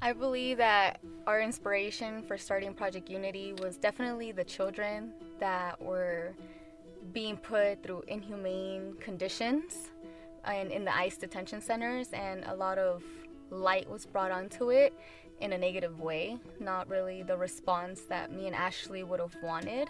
I believe that our inspiration for starting Project Unity was definitely the children that were being put through inhumane conditions and in the ICE detention centers, and a lot of light was brought onto it in a negative way, not really the response that me and Ashley would have wanted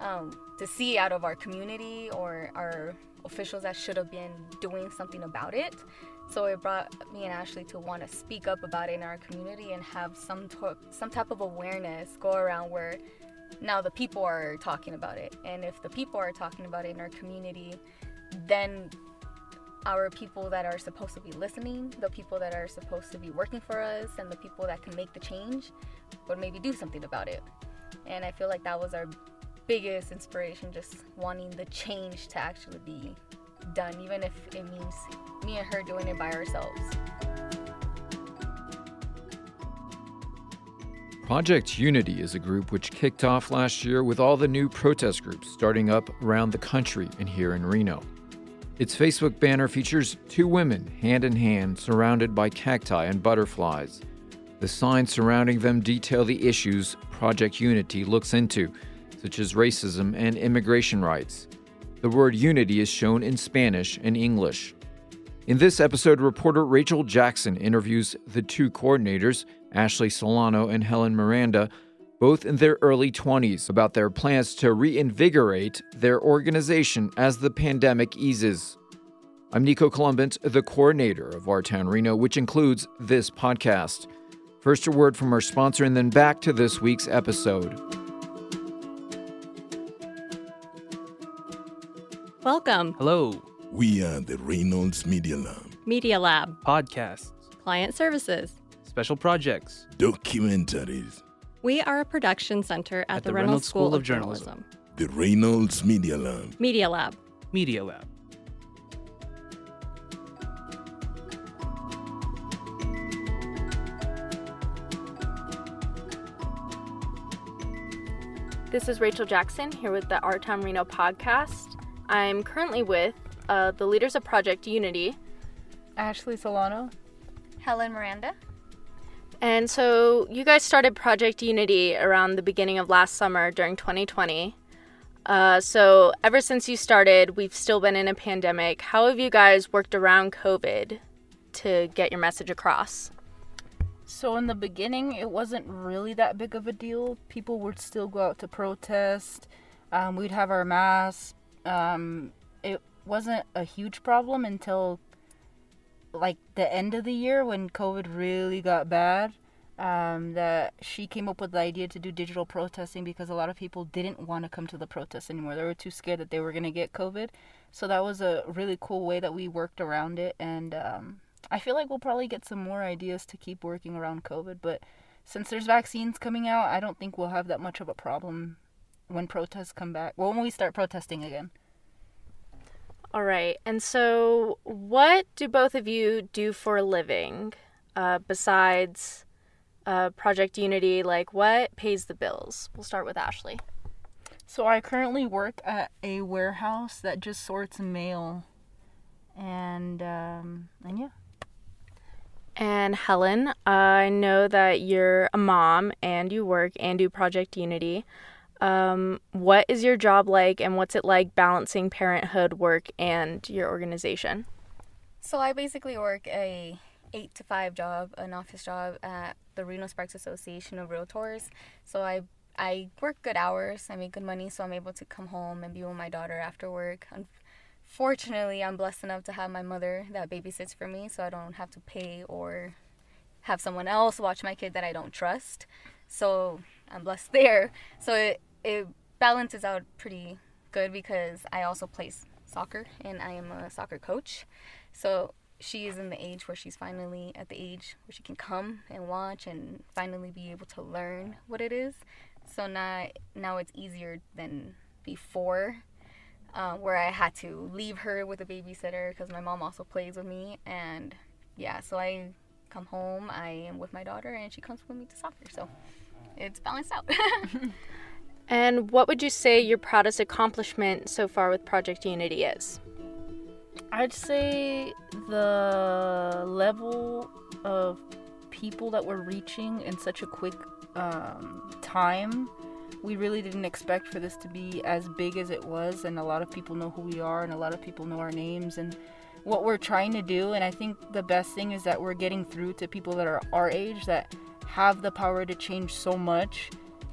um, to see out of our community or our officials that should have been doing something about it. So it brought me and Ashley to want to speak up about it in our community and have some some type of awareness go around where now the people are talking about it. And if the people are talking about it in our community, then our people that are supposed to be listening, the people that are supposed to be working for us, and the people that can make the change would maybe do something about it. And I feel like that was our biggest inspiration, just wanting the change to actually be done, even if it means me and her doing it by ourselves. Project Unity is a group which kicked off last year with all the new protest groups starting up around the country and here in Reno. Its Facebook banner features two women hand in hand surrounded by cacti and butterflies. The signs surrounding them detail the issues Project Unity looks into, such as racism and immigration rights. The word unity is shown in Spanish and English. In this episode, reporter Rachel Jackson interviews the two coordinators, Ashley Solano and Helen Miranda, both in their early 20s, about their plans to reinvigorate their organization as the pandemic eases. I'm Nico Colombant, the coordinator of Our Town Reno, which includes this podcast. First, a word from our sponsor, and then back to this week's episode. Welcome. Hello. We are the Reynolds Media Lab. Media Lab. Podcasts. Client services. Special projects. Documentaries. We are a production center at, the, Reynolds, School, of Journalism. The Reynolds Media Lab. Media Lab. Media Lab. This is Rachel Jackson here with the Our Town Reno podcast. I'm currently with uh, the leaders of Project Unity. Ashley Solano. Helen Miranda. And so you guys started Project Unity around the beginning of last summer during 2020. Uh, so ever since you started, we've still been in a pandemic. How have you guys worked around COVID to get your message across? So in the beginning, it wasn't really that big of a deal. People would still go out to protest. Um, we'd have our masks. Um, it wasn't a huge problem until like the end of the year when COVID really got bad. Um, that she came up with the idea to do digital protesting because a lot of people didn't want to come to the protests anymore. They were too scared that they were going to get COVID. So that was a really cool way that we worked around it. And um, I feel like we'll probably get some more ideas to keep working around COVID. But since there's vaccines coming out, I don't think we'll have that much of a problem when protests come back. Well, when we start protesting again. All right. And so, what do both of you do for a living uh, besides uh, Project Unity? Like, what pays the bills? We'll start with Ashley. So, I currently work at a warehouse that just sorts mail. And, um, and yeah. And Helen, I know that you're a mom and you work and do Project Unity. Um, what is your job like and what's it like balancing parenthood work and your organization? So I basically work a eight to five job, an office job at the Reno Sparks Association of Realtors. So I I work good hours, I make good money, so I'm able to come home and be with my daughter after work. Unfortunately, I'm blessed enough to have my mother that babysits for me, so I don't have to pay or have someone else watch my kid that I don't trust. So I'm blessed there. So it it balances out pretty good because I also play soccer and I am a soccer coach. So she is in the age where she's finally at the age where she can come and watch and finally be able to learn what it is. So now now it's easier than before, uh, where I had to leave her with a babysitter because my mom also plays with me. And yeah, so I come home, I am with my daughter, and she comes with me to soccer. So it's balanced out. And what would you say your proudest accomplishment so far with Project Unity is? I'd say the level of people that we're reaching in such a quick um, time. We really didn't expect for this to be as big as it was, and a lot of people know who we are, and a lot of people know our names and what we're trying to do. And I think the best thing is that we're getting through to people that are our age that have the power to change so much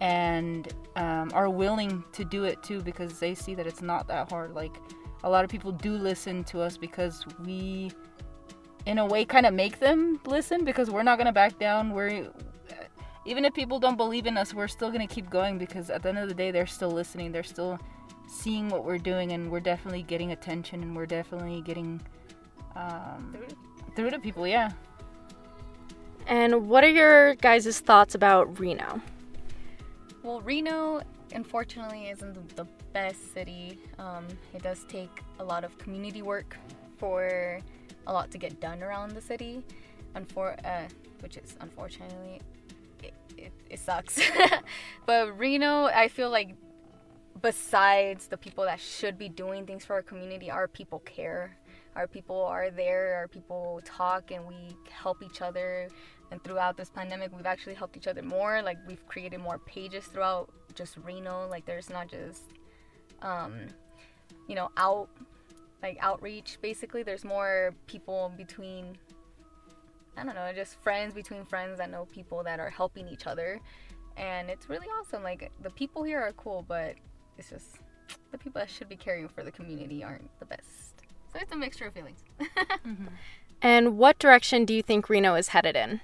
and um, are willing to do it too because they see that it's not that hard. Like a lot of people do listen to us because we, in a way, kind of make them listen because we're not gonna back down. We're even if people don't believe in us, we're still gonna keep going because at the end of the day, they're still listening. They're still seeing what we're doing, and we're definitely getting attention, and we're definitely getting um, through to people. Yeah. And what are your guys' thoughts about Reno? Well, Reno, unfortunately, isn't the best city. Um, it does take a lot of community work for a lot to get done around the city, Unfor- uh, which is unfortunately, it, it, it sucks. but Reno, I feel like besides the people that should be doing things for our community, our people care. Our people are there, our people talk, and we help each other and throughout this pandemic we've actually helped each other more. Like we've created more pages throughout just reno. Like there's not just um you know out like outreach. Basically there's more people between i don't know just friends between friends that know people that are helping each other. And it's really awesome. Like the people here are cool but it's just the people that should be caring for the community aren't the best. So it's a mixture of feelings. Mm-hmm. and what direction do you think reno is headed in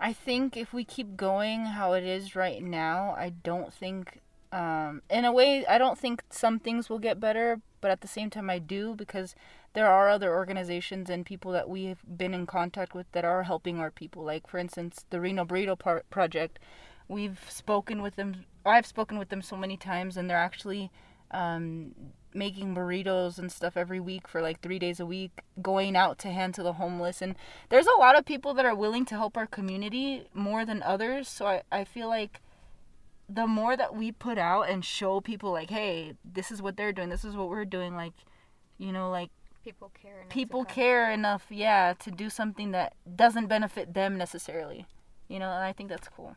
I think if we keep going how it is right now, I don't think, um, in a way, I don't think some things will get better, but at the same time, I do because there are other organizations and people that we have been in contact with that are helping our people. Like, for instance, the Reno Burrito Par- Project. We've spoken with them, I've spoken with them so many times, and they're actually um, making burritos and stuff every week for like three days a week, going out to hand to the homeless. And there's a lot of people that are willing to help our community more than others. So I, I feel like the more that we put out and show people, like, hey, this is what they're doing, this is what we're doing, like, you know, like, people care enough people care enough yeah to do something that doesn't benefit them necessarily you know and i think that's cool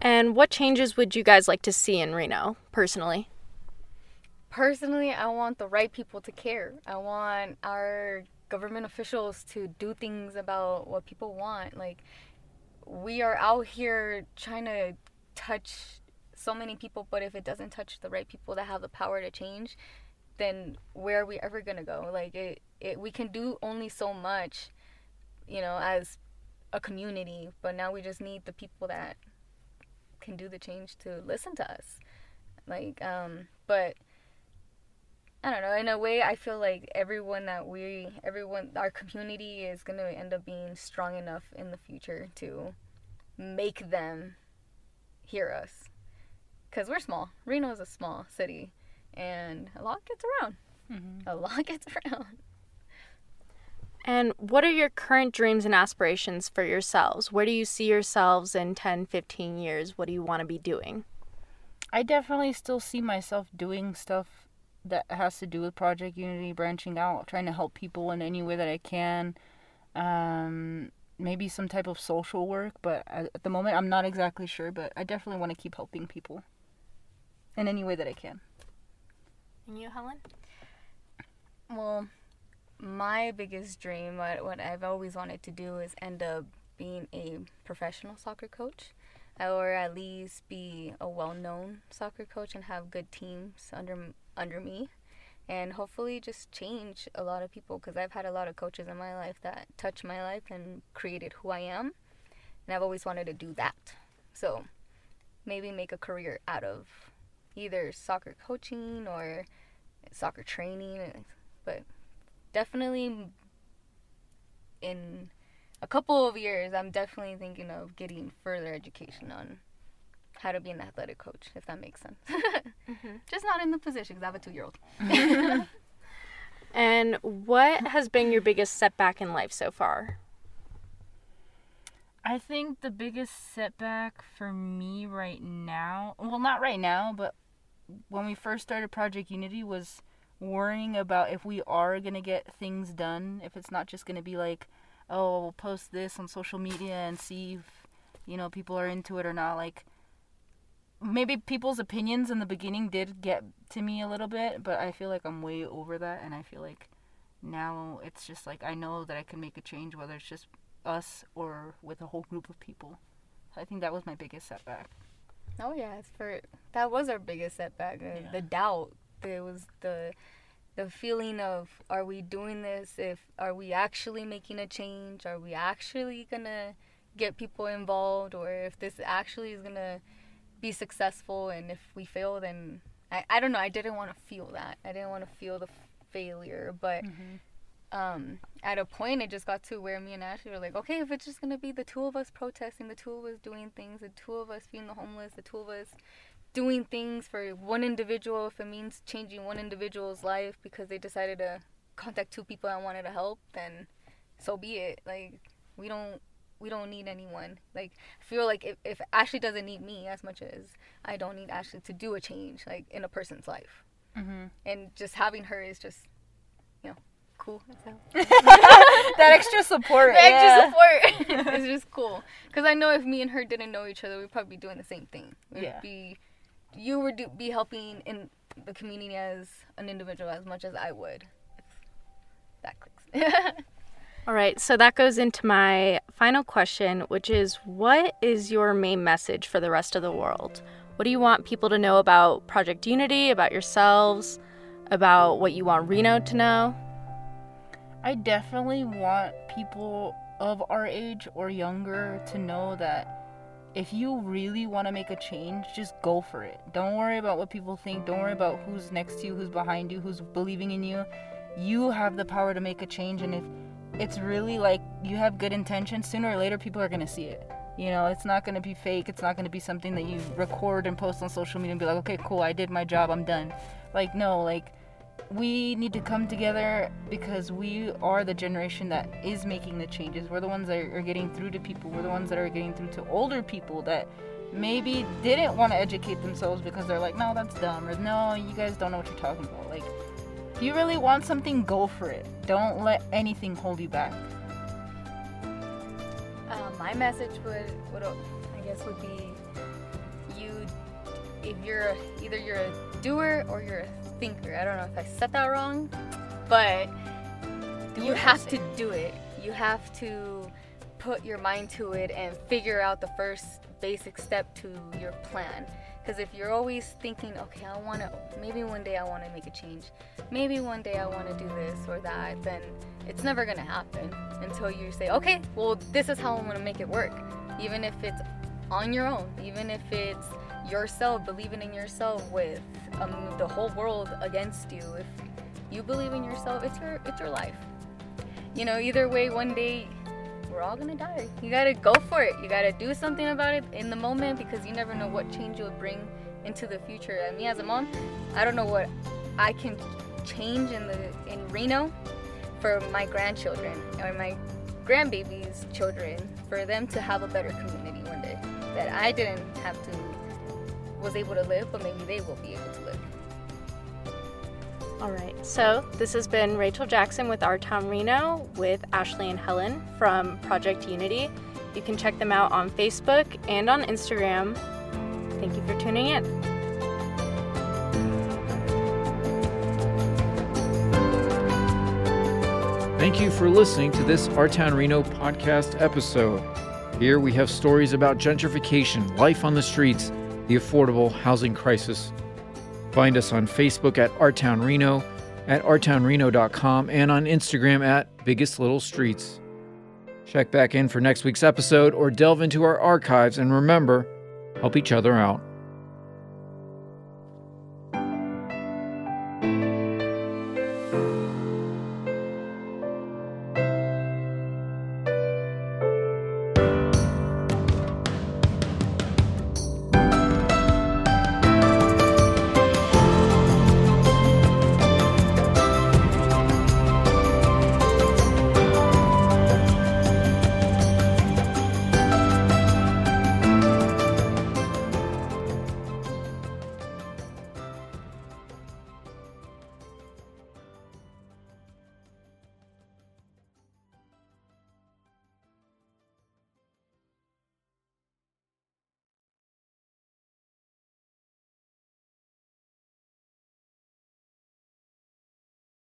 and what changes would you guys like to see in reno personally personally, I want the right people to care. I want our government officials to do things about what people want. Like, we are out here trying to touch so many people, but if it doesn't touch the right people that have the power to change, then where are we ever gonna go? Like, it, it we can do only so much, you know, as a community, but now we just need the people that can do the change to listen to us. Like, um, but I don't know. In a way, I feel like everyone that we, everyone, our community is going to end up being strong enough in the future to make them hear us. Because we're small. Reno is a small city, and a lot gets around. Mm-hmm. A lot gets around. And what are your current dreams and aspirations for yourselves? Where do you see yourselves in 10, 15 years? What do you want to be doing? I definitely still see myself doing stuff that has to do with Project Unity, branching out, trying to help people in any way that I can. Um, maybe some type of social work, but at the moment I'm not exactly sure. But I definitely want to keep helping people in any way that I can. And you, Helen? Well, my biggest dream, what, what I've always wanted to do, is end up being a professional soccer coach or at least be a well-known soccer coach and have good teams under under me. And hopefully just change a lot of people because I've had a lot of coaches in my life that touched my life and created who I am. And I've always wanted to do that. So maybe make a career out of either soccer coaching or soccer training but definitely in a couple of years, I'm definitely thinking of getting further education on how to be an athletic coach, if that makes sense. mm-hmm. Just not in the position because I have a two year old. and what has been your biggest setback in life so far? I think the biggest setback for me right now, well, not right now, but when we first started Project Unity, was worrying about if we are going to get things done, if it's not just going to be like oh, we'll post this on social media and see if you know people are into it or not. Like maybe people's opinions in the beginning did get to me a little bit, but I feel like I'm way over that, and I feel like now it's just like I know that I can make a change, whether it's just us or with a whole group of people. I think that was my biggest setback. Oh yeah, it's for that was our biggest setback. Uh, Yeah. The doubt. There was the the feeling of are we doing this? If are we actually making a change? Are we actually gonna get people involved, or if this actually is gonna be successful? And if we fail, then I I don't know. I didn't want to feel that. I didn't want to feel the f- failure, but. Um, at a point, it just got to where me and Ashley were like, okay, if it's just gonna be the two of us protesting, the two of us doing things, the two of us being the homeless, the two of us doing things for one individual, if it means changing one individual's life because they decided to contact two people and wanted to help, then so be it. Like we don't we don't need anyone. Like I feel like if, if Ashley doesn't need me as much as I don't need Ashley to do a change like in a person's life. Mm-hmm. And just having her is just you know cool. That extra support. extra yeah. support is just cool. Because I know if me and her didn't know each other, we'd probably be doing the same thing. We'd Yeah. be, you would do, be helping in the community as an individual as much as I would. If that clicks. All right, so that goes into my final question, which is what is your main message for the rest of the world? What do you want people to know about Project Unity, about yourselves, about what you want Reno to know? I definitely want people of our age or younger to know that if you really want to make a change, just go for it. Don't worry about what people think. Don't worry about who's next to you, who's behind you, who's believing in you. You have the power to make a change, and if it's really like you have good intentions, sooner or later people are to see it. You know, it's not to be fake. It's not to be something that you record and post on social media and be like, okay, cool, I did my job, I'm done. Like, no, like, we need to come together because we are the generation that is making the changes. We're the ones that are getting through to people. We're the ones that are getting through to older people that maybe didn't want to educate themselves because they're like, no, that's dumb, or no, you guys don't know what you're talking about. Like, if you really want something, go for it. Don't let anything hold you back. Um, my message would, would, I guess, would be you, if you're either you're a doer or you're a thinker. I don't know if I said that wrong, but you have to do it. You have to put your mind to it and figure out the first basic step to your plan. Because if you're always thinking, okay, I want to, maybe one day I want to make a change, maybe one day I want to do this or that, then it's never going to happen until you say, okay, well, this is how I'm going to make it work. Even if it's on your own, even if it's yourself, believing in yourself with um, the whole world against you. If you believe in yourself, it's your, it's your life. You know, either way, one day we're all gonna die. You gotta go for it. You gotta do something about it in the moment because you never know what change you'll bring into the future. And me as a mom, I don't know what I can change in the in Reno for my grandchildren or my grandbabies' children for them to have a better community one day that I didn't have to was able to live, but maybe they will be able to live. All right, so this has been Rachel Jackson with Our Town Reno with Ashley and Helen from Project Unity. You can check them out on Facebook and on Instagram. Thank you for tuning in. Thank you for listening to this Our Town Reno podcast episode. Here we have stories about gentrification, life on the streets, the affordable housing crisis. Find us on Facebook at Our Town Reno, at ourtownreno.com, and on Instagram at Biggest Little Streets. Check back in for next week's episode or delve into our archives and remember, help each other out.